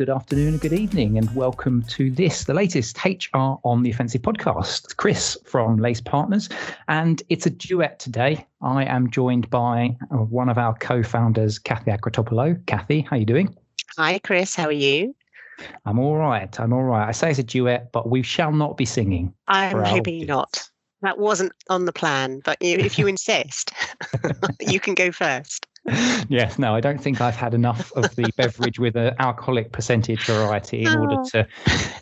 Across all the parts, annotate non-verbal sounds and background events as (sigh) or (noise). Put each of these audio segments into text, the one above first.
Good afternoon, and good evening, and welcome to this, the latest HR on the Offensive podcast. Chris from Lace Partners, and it's a duet today. I am joined by one of our co-founders, Kathy Akratopoulou. Kathy, how are you doing? Hi, Chris. How are you? I'm all right. I'm all right. I say it's a duet, but we shall not be singing. I'm hoping not. That wasn't on the plan, but if you (laughs) insist, (laughs) you can go first. Yes, no, I don't think I've had enough of the (laughs) beverage with an alcoholic percentage variety in oh. order to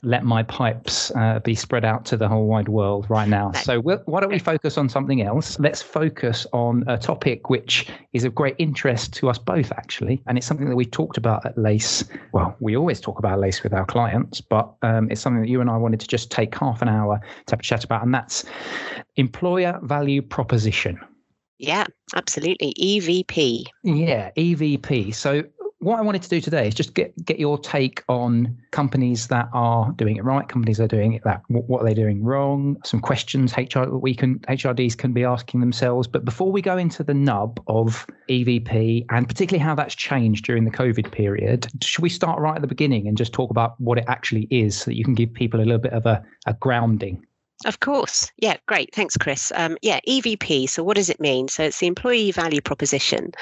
let my pipes uh, be spread out to the whole wide world right now. So, why don't we focus on something else? Let's focus on a topic which is of great interest to us both, actually. And it's something that we talked about at LACE. Well, we always talk about LACE with our clients, but um, it's something that you and I wanted to just take half an hour to have a chat about, and that's employer value proposition. Yeah, absolutely. EVP. Yeah, EVP. So what I wanted to do today is just get get your take on companies that are doing it right, companies that are doing it that what are they doing wrong, some questions HR we can HRDs can be asking themselves. But before we go into the nub of EVP and particularly how that's changed during the COVID period, should we start right at the beginning and just talk about what it actually is so that you can give people a little bit of a, a grounding? Of course. Yeah, great. Thanks, Chris. Um, yeah, EVP. So, what does it mean? So, it's the employee value proposition.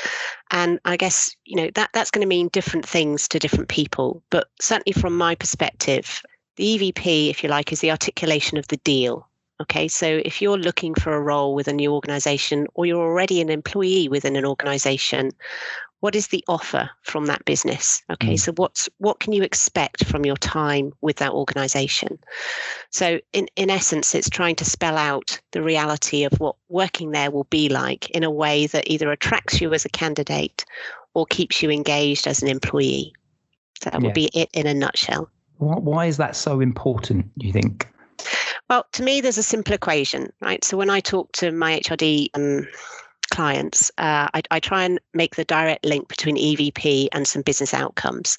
And I guess, you know, that, that's going to mean different things to different people. But certainly from my perspective, the EVP, if you like, is the articulation of the deal. Okay, so if you're looking for a role with a new organization or you're already an employee within an organization, what is the offer from that business? Okay mm. so what's what can you expect from your time with that organization? So in in essence it's trying to spell out the reality of what working there will be like in a way that either attracts you as a candidate or keeps you engaged as an employee. So that yeah. would be it in a nutshell. Why is that so important do you think? Well to me there's a simple equation right? So when i talk to my hrd um, clients, uh, I, I, try and make the direct link between EVP and some business outcomes.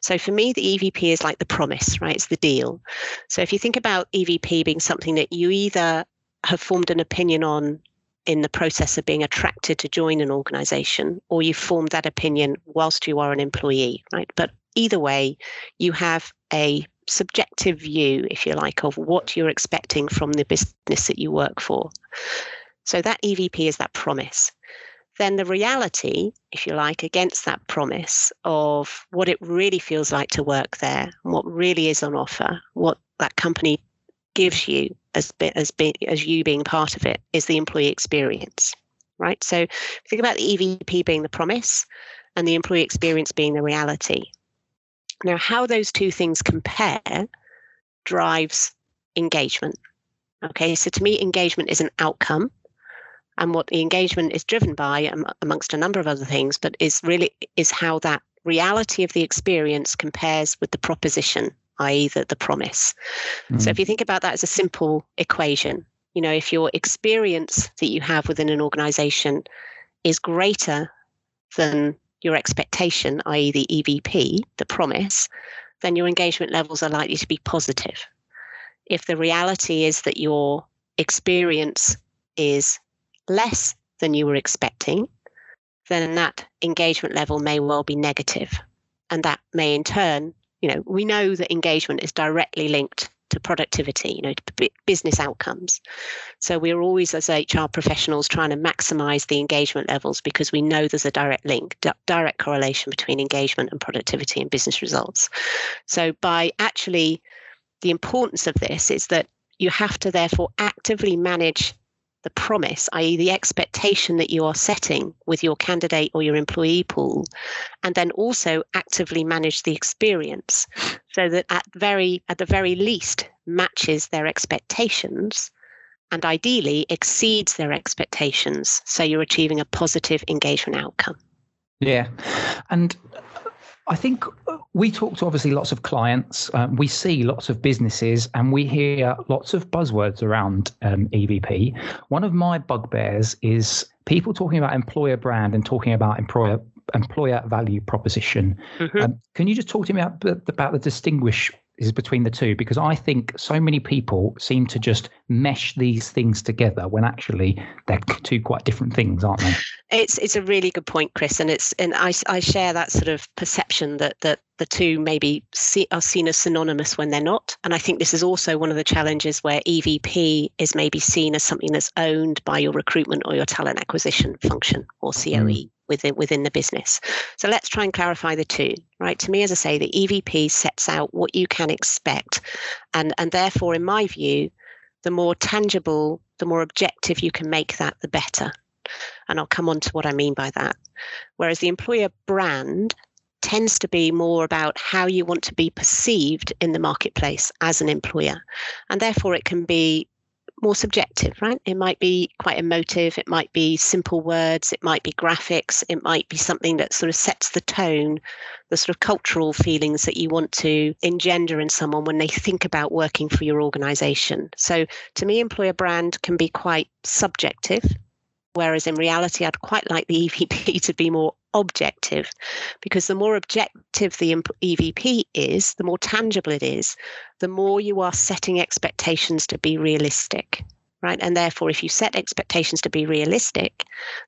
So for me, the EVP is like the promise, right? It's the deal. So if you think about EVP being something that you either have formed an opinion on in the process of being attracted to join an organization, or you've formed that opinion whilst you are an employee, right? But either way, you have a subjective view, if you like, of what you're expecting from the business that you work for. So that EVP is that promise. Then the reality, if you like, against that promise of what it really feels like to work there, what really is on offer, what that company gives you as as as you being part of it is the employee experience, right? So think about the EVP being the promise and the employee experience being the reality. Now, how those two things compare drives engagement. Okay, so to me, engagement is an outcome and what the engagement is driven by amongst a number of other things but is really is how that reality of the experience compares with the proposition i.e the, the promise mm-hmm. so if you think about that as a simple equation you know if your experience that you have within an organization is greater than your expectation i.e the evp the promise then your engagement levels are likely to be positive if the reality is that your experience is less than you were expecting, then that engagement level may well be negative. And that may in turn, you know, we know that engagement is directly linked to productivity, you know, to business outcomes. So we're always, as HR professionals, trying to maximize the engagement levels because we know there's a direct link, direct correlation between engagement and productivity and business results. So by actually, the importance of this is that you have to therefore actively manage the promise, i.e., the expectation that you are setting with your candidate or your employee pool, and then also actively manage the experience so that at very at the very least matches their expectations and ideally exceeds their expectations so you're achieving a positive engagement outcome. Yeah. And I think we talk to obviously lots of clients. Um, we see lots of businesses, and we hear lots of buzzwords around um, EVP. One of my bugbears is people talking about employer brand and talking about employer employer value proposition. Mm-hmm. Um, can you just talk to me about, about the distinguish is between the two because I think so many people seem to just mesh these things together when actually they're two quite different things, aren't they? It's it's a really good point, Chris, and it's and I, I share that sort of perception that that the two maybe see, are seen as synonymous when they're not, and I think this is also one of the challenges where EVP is maybe seen as something that's owned by your recruitment or your talent acquisition function or COE. Mm within within the business. So let's try and clarify the two, right? To me, as I say, the EVP sets out what you can expect, and and therefore, in my view, the more tangible, the more objective you can make that, the better. And I'll come on to what I mean by that. Whereas the employer brand tends to be more about how you want to be perceived in the marketplace as an employer. And therefore, it can be more subjective, right? It might be quite emotive, it might be simple words, it might be graphics, it might be something that sort of sets the tone, the sort of cultural feelings that you want to engender in someone when they think about working for your organization. So to me, employer brand can be quite subjective. Whereas in reality, I'd quite like the (laughs) EVP to be more objective because the more objective the EVP is, the more tangible it is, the more you are setting expectations to be realistic. Right. And therefore, if you set expectations to be realistic,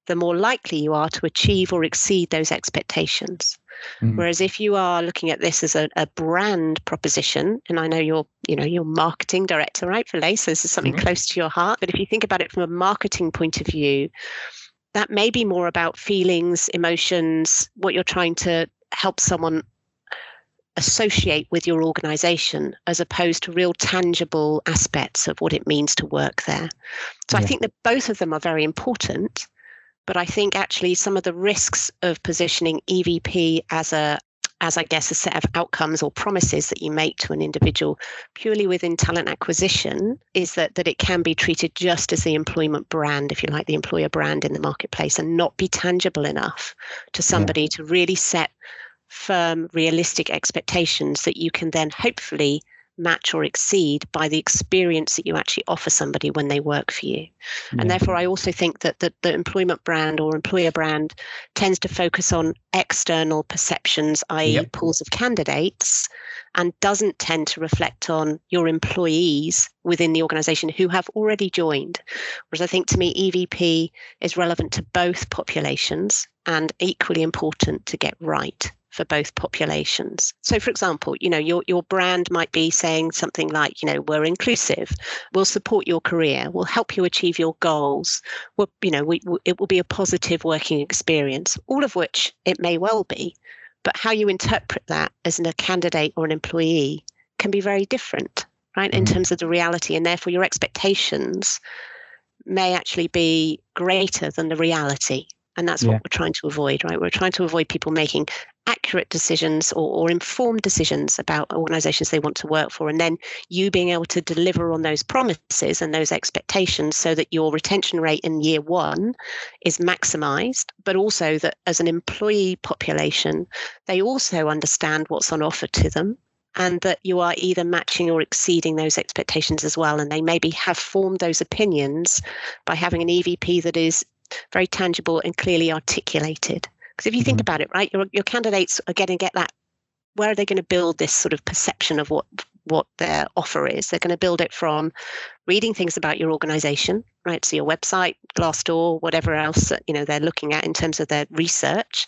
the more likely you are to achieve or exceed those expectations. Mm. Whereas if you are looking at this as a, a, brand proposition, and I know you're, you know, you're marketing director, right, for Lace, so this is something mm. close to your heart. But if you think about it from a marketing point of view, that may be more about feelings, emotions, what you're trying to help someone associate with your organization as opposed to real tangible aspects of what it means to work there. So yeah. I think that both of them are very important. But I think actually some of the risks of positioning EVP as a as I guess a set of outcomes or promises that you make to an individual purely within talent acquisition is that that it can be treated just as the employment brand, if you like, the employer brand in the marketplace and not be tangible enough to somebody yeah. to really set firm, realistic expectations that you can then hopefully match or exceed by the experience that you actually offer somebody when they work for you. Yeah. And therefore, I also think that the, the employment brand or employer brand tends to focus on external perceptions, i.e., yep. pools of candidates, and doesn't tend to reflect on your employees within the organization who have already joined. Whereas I think to me, EVP is relevant to both populations and equally important to get right for both populations. So, for example, you know, your, your brand might be saying something like, you know, we're inclusive, we'll support your career, we'll help you achieve your goals, we'll, you know, we, it will be a positive working experience, all of which it may well be. But how you interpret that as a candidate or an employee can be very different, right, in mm-hmm. terms of the reality. And therefore, your expectations may actually be greater than the reality and that's yeah. what we're trying to avoid, right? We're trying to avoid people making accurate decisions or, or, informed decisions about organizations they want to work for. And then you being able to deliver on those promises and those expectations so that your retention rate in year one is maximized, but also that as an employee population, they also understand what's on offer to them and that you are either matching or exceeding those expectations as well. And they maybe have formed those opinions by having an EVP that is very tangible and clearly articulated. Because if you think mm-hmm. about it, right, your, your candidates are going to get that. Where are they going to build this sort of perception of what what their offer is? They're going to build it from reading things about your organization, right? So your website, Glassdoor, whatever else that, you know they're looking at in terms of their research.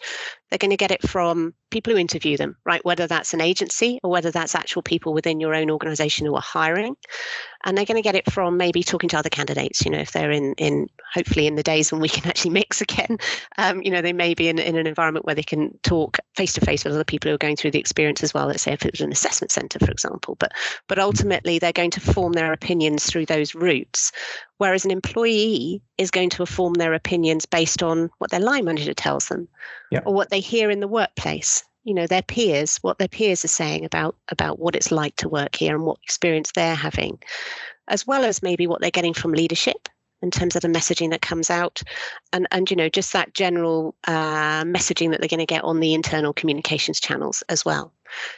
They're going to get it from people who interview them, right? Whether that's an agency or whether that's actual people within your own organization who are hiring. And they're going to get it from maybe talking to other candidates, you know, if they're in, in hopefully in the days when we can actually mix again, um, you know, they may be in, in an environment where they can talk face to face with other people who are going through the experience as well. Let's say if it was an assessment center, for example. But but ultimately they're going to form their opinions through those routes. Whereas an employee is going to form their opinions based on what their line manager tells them yep. or what they hear in the workplace you know their peers what their peers are saying about about what it's like to work here and what experience they're having as well as maybe what they're getting from leadership in terms of the messaging that comes out and and you know just that general uh, messaging that they're going to get on the internal communications channels as well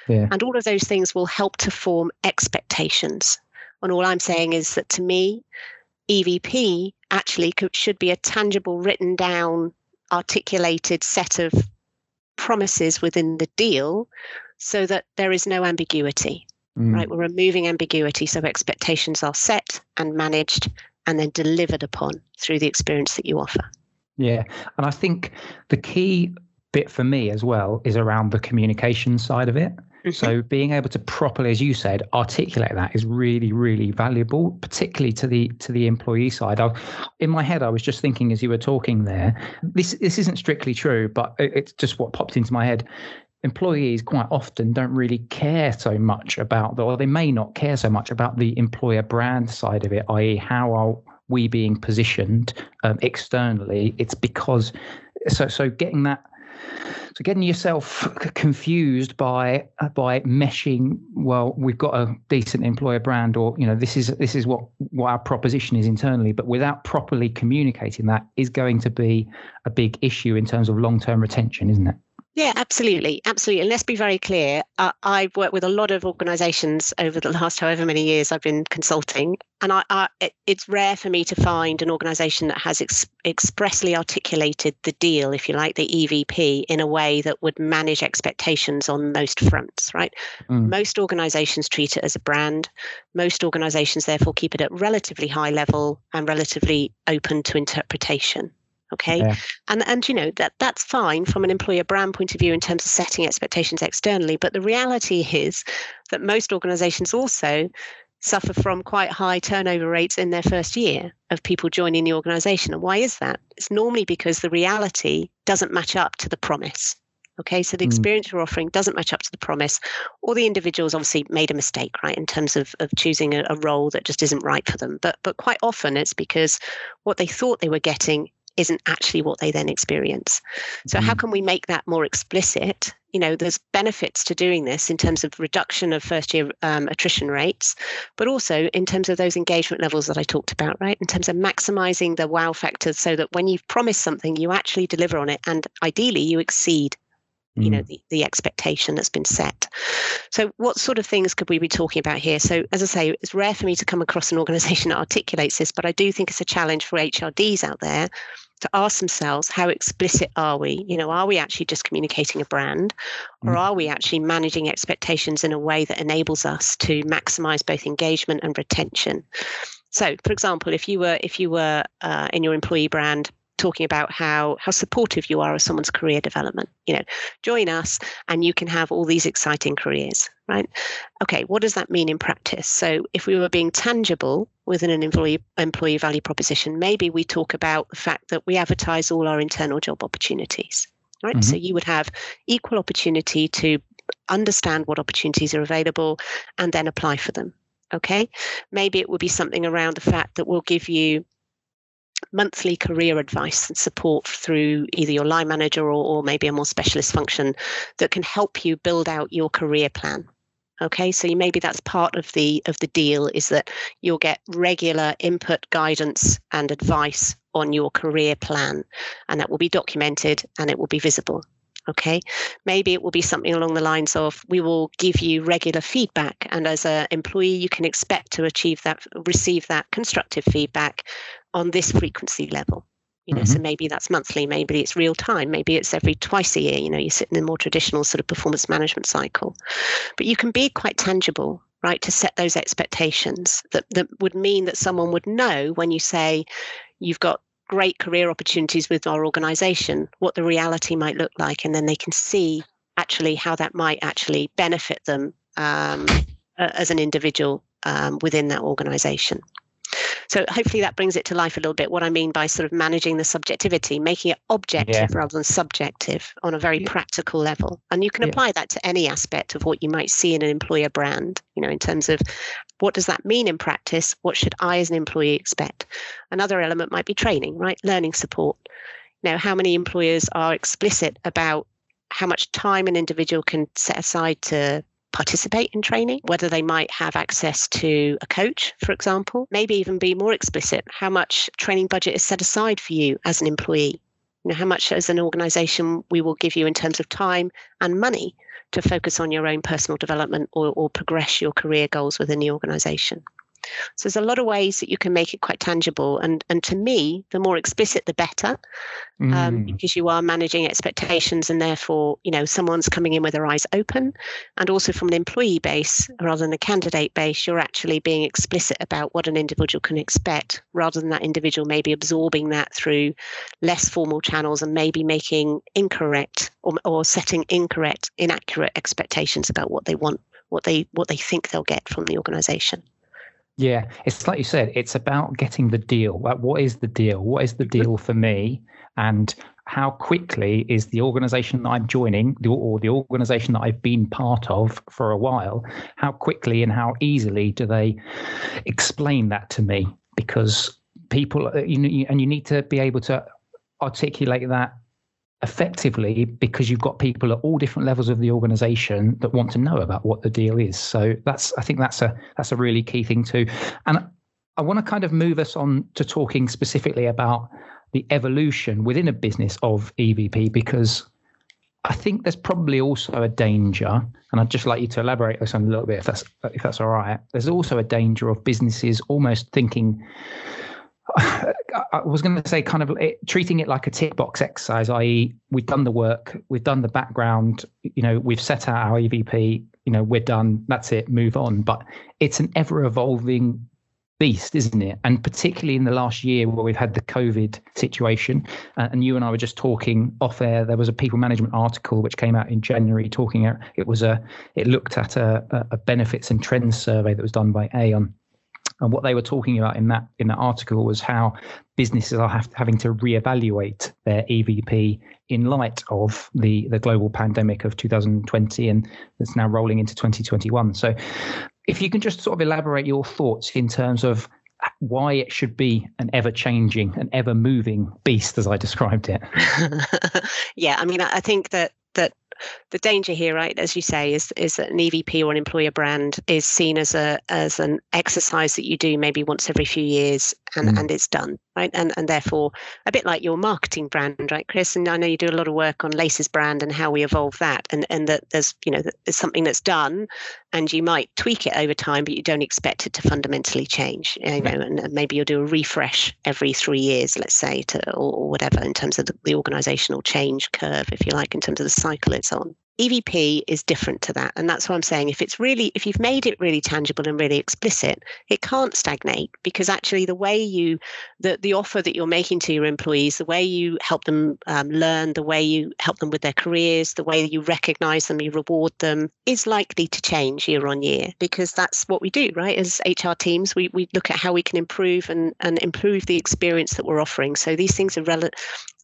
yeah. and all of those things will help to form expectations and all i'm saying is that to me evp actually could, should be a tangible written down articulated set of promises within the deal so that there is no ambiguity mm. right we're removing ambiguity so expectations are set and managed and then delivered upon through the experience that you offer. Yeah. And I think the key bit for me as well is around the communication side of it. Mm-hmm. So being able to properly, as you said, articulate that is really, really valuable, particularly to the to the employee side. I, in my head, I was just thinking as you were talking there. This this isn't strictly true, but it's just what popped into my head. Employees quite often don't really care so much about the, or they may not care so much about the employer brand side of it, i.e., how are we being positioned um, externally? It's because so so getting that so getting yourself (laughs) confused by uh, by meshing well we've got a decent employer brand or you know this is this is what what our proposition is internally but without properly communicating that is going to be a big issue in terms of long-term retention isn't it yeah, absolutely, absolutely. And let's be very clear. Uh, I've worked with a lot of organisations over the last however many years I've been consulting, and I, I, it, it's rare for me to find an organisation that has ex- expressly articulated the deal, if you like, the EVP, in a way that would manage expectations on most fronts. Right? Mm. Most organisations treat it as a brand. Most organisations, therefore, keep it at relatively high level and relatively open to interpretation okay yeah. and and you know that that's fine from an employer brand point of view in terms of setting expectations externally but the reality is that most organizations also suffer from quite high turnover rates in their first year of people joining the organization and why is that it's normally because the reality doesn't match up to the promise Okay, so the hmm. experience mm. you're offering doesn't match up to the promise, or the individual's obviously made a mistake, right, in terms of, of choosing a, a, role that just isn't right for them. But but quite often it's because what they thought they were getting isn't actually what they then experience. So, mm how can we make that more explicit? You know, there's benefits to doing this in terms of reduction of first year um, attrition rates, but also in terms of those engagement levels that I talked about, right? In terms of maximizing the wow factor so that when you've promised something, you actually deliver on it and ideally you exceed you know mm. the, the expectation that's been set so what sort of things could we be talking about here so as i say it's rare for me to come across an organization that articulates this but i do think it's a challenge for hrds out there to ask themselves how explicit are we? You know are we actually just communicating a brand? Or mm. are we actually managing expectations in a way that enables us to maximize both engagement and retention? So for example if you were if you were uh, in your employee brand talking about how how supportive you are of someone's career development. You know join us and you can have all these exciting careers right? Okay what does that mean in practice? So if we were being tangible within an employee employee value proposition maybe we talk about the fact that we advertise all our internal job opportunities right? Mm-hmm. so you would have equal opportunity to understand what opportunities are available and then apply for them okay? Maybe it would be something around the fact that we'll give you monthly career advice and support through either your line manager or, or maybe a more specialist function that can help you build out your career plan. Okay so maybe that's part of the of the deal is that you'll get regular input guidance and advice on your career plan and that will be documented and it will be visible. Okay maybe it will be something along the lines of we will give you regular feedback and as an employee you can expect to achieve that receive that constructive feedback on this frequency level you know mm-hmm. so maybe that's monthly maybe it's real time maybe it's every twice a year you know you sit in a more traditional sort of performance management cycle but you can be quite tangible right to set those expectations that, that would mean that someone would know when you say you've got great career opportunities with our organization, what the reality might look like, and then they can see actually how that might actually benefit them um, as an individual um, within that organization. So hopefully that brings it to life a little bit. What I mean by sort of managing the subjectivity, making it objective yeah. rather than subjective on a very yeah. practical level. And you can apply yeah. that to any aspect of what you might see in an employer brand, you know, in terms of what does that mean in practice? What should I as an employee expect? Another element might be training, right? Learning support. Now, how many employers are explicit about how much time an individual can set aside to participate in training, whether they might have access to a coach, for example, maybe even be more explicit how much training budget is set aside for you as an employee. You know, how much as an organization we will give you in terms of time and money to focus on your own personal development or, or progress your career goals within the organization. So there's a lot of ways that you can make it quite tangible. And and to me, the more explicit, the better, um, mm. because you are managing expectations, and therefore, you know, someone's coming in with their eyes open, and also from an employee base rather than a candidate base, you're actually being explicit about what an individual can expect, rather than that individual maybe absorbing that through less formal channels and maybe making incorrect or, or setting incorrect, inaccurate expectations about what they want what they what they think they'll get from the organization. Yeah, it's like you said, it's about getting the deal. Like, what is the deal? What is the deal for me? And how quickly is the organization that I'm joining, or the organization that I've been part of for a while, how quickly and how easily do they explain that to me? Because people, you know, and you need to be able to articulate that effectively because you've got people at all different levels of the organization that want to know about what the deal is. So that's i think that's a that's a really key thing too. And i want to kind of move us on to talking specifically about the evolution within a business of evp because i think there's probably also a danger and i'd just like you to elaborate on a little bit if that's if that's all right. There's also a danger of businesses almost thinking I was going to say, kind of it, treating it like a tick box exercise, i.e., we've done the work, we've done the background, you know, we've set out our EVP, you know, we're done, that's it, move on. But it's an ever evolving beast, isn't it? And particularly in the last year where we've had the COVID situation, uh, and you and I were just talking off air. There was a people management article which came out in January talking. It was a, it looked at a, a benefits and trends survey that was done by Aon and what they were talking about in that in that article was how businesses are have, having to reevaluate their EVP in light of the the global pandemic of 2020 and that's now rolling into 2021. So, if you can just sort of elaborate your thoughts in terms of why it should be an ever changing, an ever moving beast, as I described it. (laughs) yeah, I mean, I think that that the danger here, right, as you say, is is that an EVP or an employer brand is seen as a as an exercise that you do maybe once every few years and, mm. and it's done, right? And and therefore a bit like your marketing brand, right, Chris? And I know you do a lot of work on Lace's brand and how we evolve that, and and that there's you know there's something that's done, and you might tweak it over time, but you don't expect it to fundamentally change, you know, and, and maybe you'll do a refresh every three years, let's say, to or, or whatever in terms of the, the organizational change curve, if you like, in terms of the cycle it's on. EVP is different to that. And that's what I'm saying. If it's really, if you've made it really tangible and really explicit, it can't stagnate because actually the way you, the, the offer that you're making to your employees, the way you help them um, learn, the way you help them with their careers, the way you recognize them, you reward them is likely to change year on year because that's what we do, right? As HR teams, we, we look at how we can improve and, and improve the experience that we're offering. So these things are relevant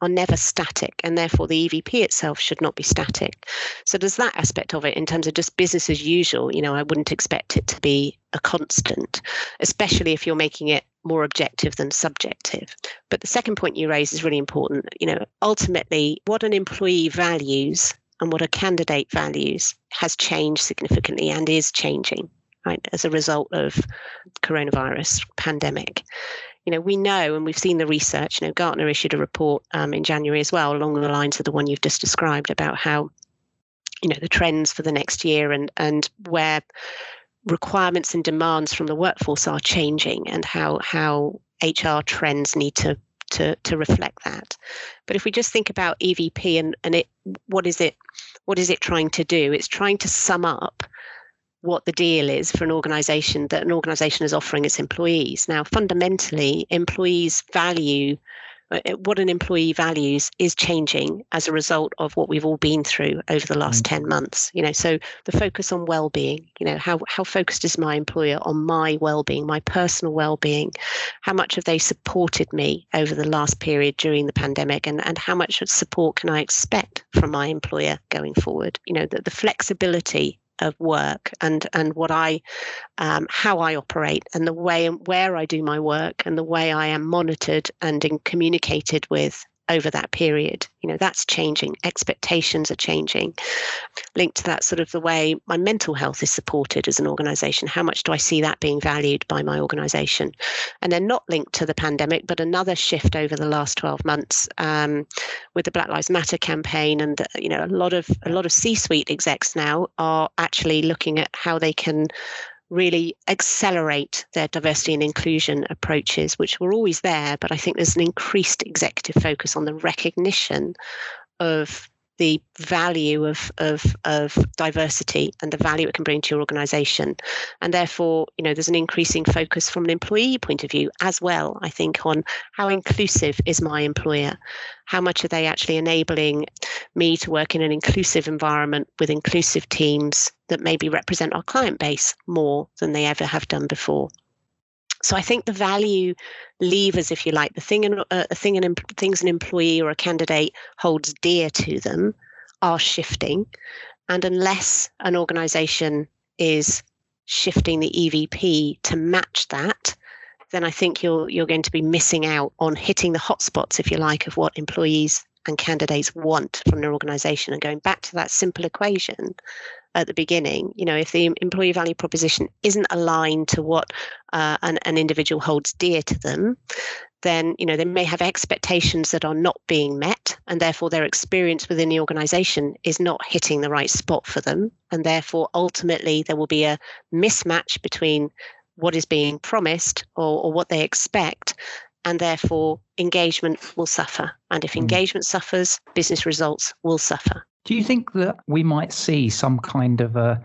are never static and therefore the EVP itself should not be static. So there's that aspect of it in terms of just business as usual. You know, I wouldn't expect it to be a constant, especially if you're making it more objective than subjective. But the second point you raise is really important. You know, ultimately, what an employee values and what a candidate values has changed significantly and is changing right as a result of coronavirus pandemic you know, we know and we've seen the research. You know, Gartner issued a report um, in January as well, along the lines of the one you've just described about how, you know, the trends for the next year and and where requirements and demands from the workforce are changing and how how HR trends need to to to reflect that. But if we just think about EVP and and it, what is it, what is it trying to do? It's trying to sum up what the deal is for an organization that an organization is offering its employees. Now, fundamentally, employees value uh, what an employee values is changing as a result of what we've all been through over the last mm-hmm. 10 months you know so the focus on well-being you know how how focused is my employer on my well-being my personal well-being how much have they supported me over the last period during the pandemic and and how much support can i expect from my employer going forward you know the, the flexibility of work and and what I um, how I operate and the way and where I do my work and the way I am monitored and in communicated with over that period. You know, that's changing. Expectations are changing. Linked to that, sort of the way my mental health is supported as an organization. How much do I see that being valued by my organization? And then not linked to the pandemic, but another shift over the last 12 months um, with the Black Lives Matter campaign. And, you know, a lot of a lot of C-suite execs now are actually looking at how they can really accelerate their diversity and inclusion approaches, which were always there, but I think there's an increased executive focus on the recognition of the value of, of, of diversity and the value it can bring to your organization. And therefore, you know, there's an increasing focus from an employee point of view as well, I think, on how inclusive is my employer? How much are they actually enabling me to work in an inclusive environment with inclusive teams that maybe represent our client base more than they ever have done before? So I think the value levers, if you like, the thing, and uh, thing an, things an employee or a candidate holds dear to them are shifting. And unless an organization is shifting the EVP to match that, then I think you're you're going to be missing out on hitting the hotspots, if you like, of what employees and candidates want from their organization. And going back to that simple equation, at the beginning. You know, if the employee value proposition isn't aligned to what uh, an, an individual holds dear to them, then you know they may have expectations that are not being met and therefore their experience within the organization is not hitting the right spot for them and therefore ultimately there will be a mismatch between what is being promised or, or what they expect and therefore engagement will suffer. And if mm. engagement suffers business results will suffer. Do you think that we might see some kind of a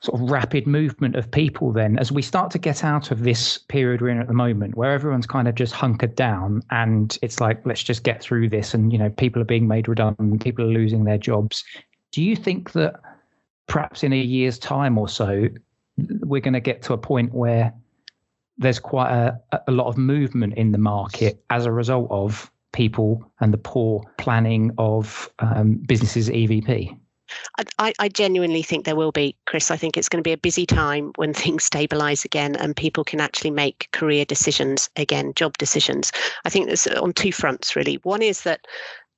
sort of rapid movement of people then as we start to get out of this period we're in at the moment where everyone's kind of just hunkered down and it's like let's just get through this and you know people are being made redundant people are losing their jobs. Do you think that perhaps in a year's time or so we're going to get to a point where there's quite a, a lot of movement in the market as a result of people and the poor planning of um, businesses EVP? I, I, genuinely think there will be, Chris. I think it's going to be a busy time when (laughs) things stabilize again and people can actually make career decisions again, job decisions. I think there's on two fronts, really. One is that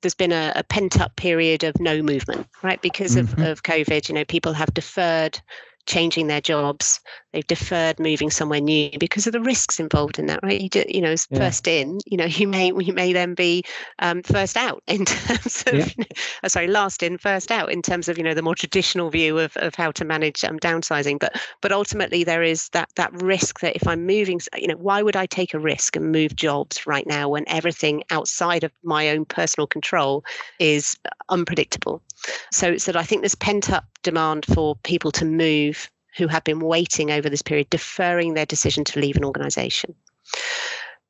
there's been a, a pent up period of no movement, right? Because mm-hmm. of, of COVID, you know, people have deferred changing their jobs. They've deferred moving somewhere new because of the risks involved in that, right? You, do, you know, yeah. first in, you know, you may you may then be um, first out in (laughs) terms of, yeah. (laughs) uh, sorry, last in, first out in terms of you know the more traditional view of, of how to manage um, downsizing. But but ultimately there is that that risk that if I'm moving, you know, why would I take a risk and move jobs right now when everything outside of my own personal control is unpredictable? So it's that I think there's pent up demand for people to move who have been waiting over this period, deferring their decision to leave an organization.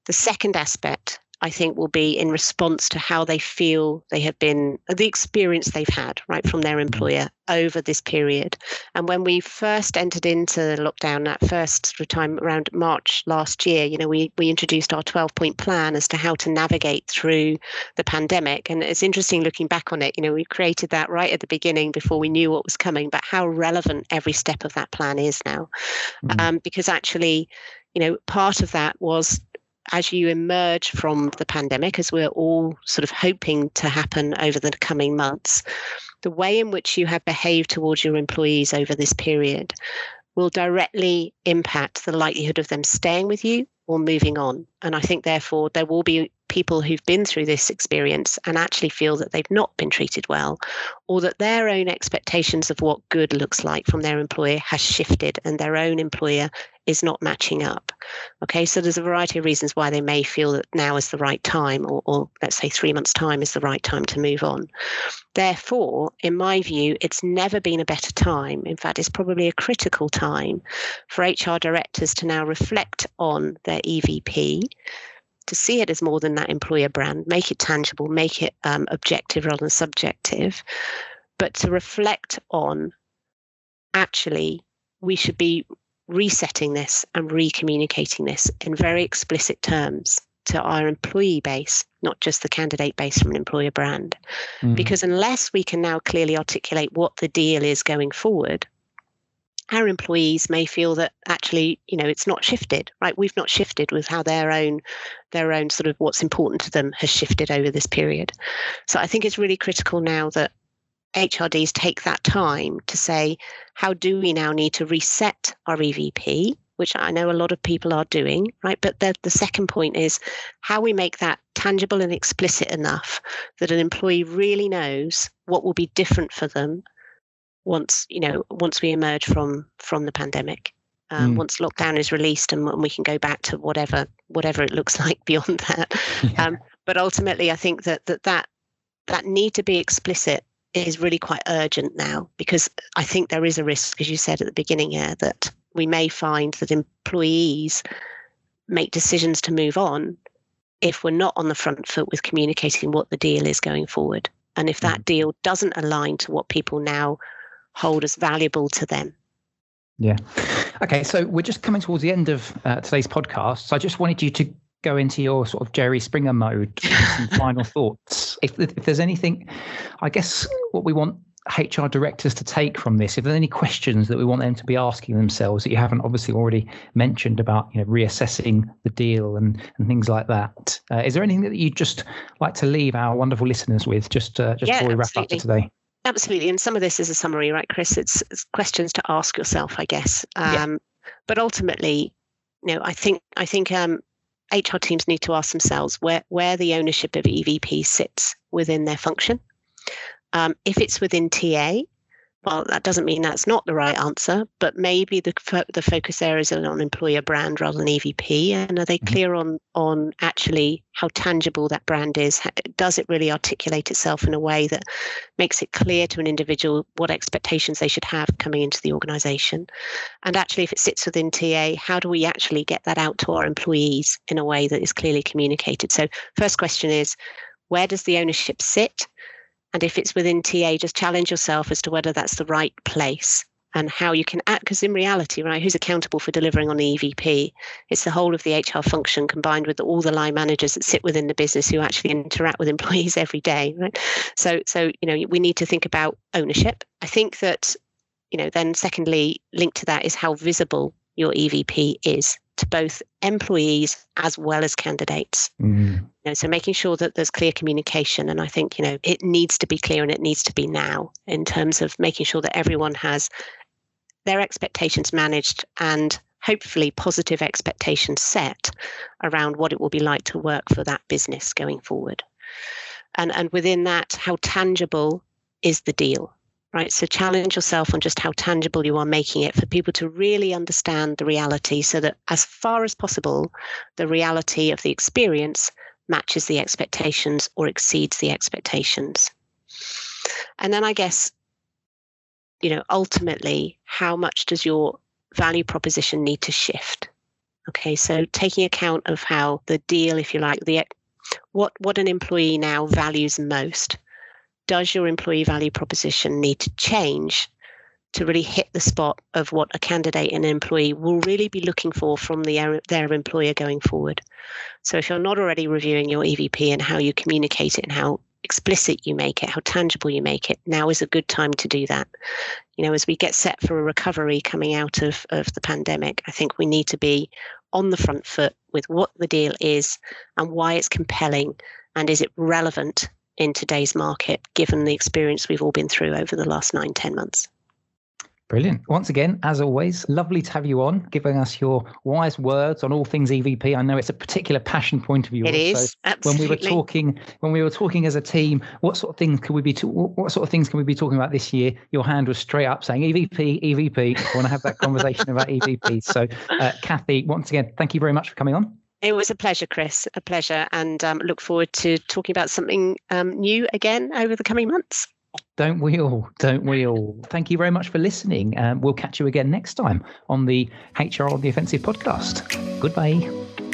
The second aspect I think will be in response to how they feel they have been, the experience they've had, right, from their mm-hmm. employer over this period. And when we first entered into lockdown, that first time around March last year, you know, we, we introduced our 12 point plan as to how to navigate through the pandemic. And it's interesting looking back on it, you know, we created that right at the beginning before we knew what was coming, but how relevant every step of that plan is now. Mm-hmm. Um, because actually, you know, part of that was as you emerge from the pandemic, as we're all sort of hoping to happen over the coming months, the way in which you have behaved towards your employees over this period will directly impact the likelihood of them staying with you or moving on. And I think, therefore, there will be people who've been through this experience and actually feel that they've not been treated well, or that their own expectations of what good looks like from their employer has shifted and their own employer is not matching up. Okay, so there's a variety of reasons why they may feel that now is the right time, or, or let's say three months' time is the right time to move on. Therefore, in my view, it's never been a better time. In fact, it's probably a critical time for HR directors to now reflect on their EVP to see it as more than that employer brand, make it tangible, make it um, objective rather than subjective, but to reflect on actually we should be resetting this and recommunicating this in very explicit terms to our employee base, not just the candidate base from an employer brand. Mm. Because unless we can now clearly articulate what the deal is going forward, our employees may feel that actually you know it's not shifted right? We've not shifted with how their own their own sort of what's important to them has shifted over this period. So i think it's really critical now that hrds take that time to say how do we now need to reset our evp which i know a lot of people are doing right? But the, the second point is how we make that tangible and explicit enough that an employee really knows what will be different for them once you know once we emerge from from the pandemic um, mm. once lockdown is released and, and, we can go back to whatever whatever it looks (laughs) like beyond that yeah. um, but ultimately i think that that that that need to be explicit is really quite urgent now because i think there is a risk as you said at the beginning here that we may find that employees make decisions to move on if we're not on the front foot with communicating what the deal is going forward and if that mm. deal doesn't align to what people now hold as valuable to them. Yeah. Okay. So we're just coming towards the end of uh, today's podcast. So I just wanted you to go into your sort of Jerry Springer mode, some (laughs) final thoughts. If, if there's anything, I guess what we want HR directors to take from this, if there's any questions that we want them to be asking themselves that you haven't obviously already mentioned about, you know, reassessing the deal and, and things like that, uh, is there anything that you'd just like to leave our wonderful listeners with just uh, just yeah, before we wrap absolutely. up today? Absolutely. And some of this is a summary, right, Chris? It's, it's questions to ask yourself, I guess. Um, yeah. But ultimately, you know, I think I think um, HR teams need to ask themselves where where the ownership of EVP sits within their function. Um, if it's within TA, well, that doesn't mean that's not the right answer, but maybe the fo- the focus there is on employer brand rather than EVP. And are they mm-hmm. clear on on actually how tangible that brand is? Does it really articulate itself in a way that makes it clear to an individual what expectations they should have coming into the organisation? And actually, if it sits within TA, how do we actually get that out to our employees in a way that is clearly communicated? So, first question is, where does the ownership sit? And if it's within TA, just challenge yourself as to whether that's the right place and how you can act. Because in reality, right, who's accountable for delivering on the EVP? It's the whole of the HR function combined with all the line managers that sit within the business who actually interact with (laughs) employees every day, right? So, so you know, we need to think about ownership. I think that, you know, then secondly, linked to that is how visible your EVP is to both employees as well as candidates. Mm. You know, so making sure that there's clear communication, and I think you know it needs to be clear and it needs to be now in terms of making sure that everyone has their expectations managed and hopefully positive expectations set around what it will be like to work for that business going forward. And and within that, how tangible is the deal? Right? So challenge yourself on just how tangible you are making it for people to really understand the reality so that as far as possible, the reality of the experience matches the expectations or exceeds the expectations. And then I guess, you know, ultimately, how much does your value proposition need to shift? Okay, so taking account of how the deal, if you like, the what what an employee now values most does your employee value proposition need to change to really hit the spot of what a candidate and an employee will really be looking for from the, their employer going forward. So if you're not already reviewing your EVP and how you communicate it and how explicit you make it, how tangible you make it, now is a good time to do that. You know, as we get set for a recovery coming out of, of the pandemic, I think we need to be on the front foot with what the deal is and why it's compelling and is it relevant in today's market, given the experience we've all been through over the last nine, 10 months. Brilliant. Once again, as always, lovely to have you on, giving us your wise words on all things EVP. I know it's a particular passion point of yours. It is. So absolutely. When we were talking, when we were talking as a team, what sort of things could we be? To, what sort of things can we be talking about this year? Your hand was straight up saying EVP, EVP. I want to have that conversation about EVP. So, uh, Kathy, once again, thank you very much for coming on. It was a pleasure, Chris, a pleasure, and um, look forward to talking about something um, new again over the coming months. Don't we all? Don't we all? Thank you very much for listening. Um, we'll catch you again next time on the HR on the Offensive podcast. Goodbye.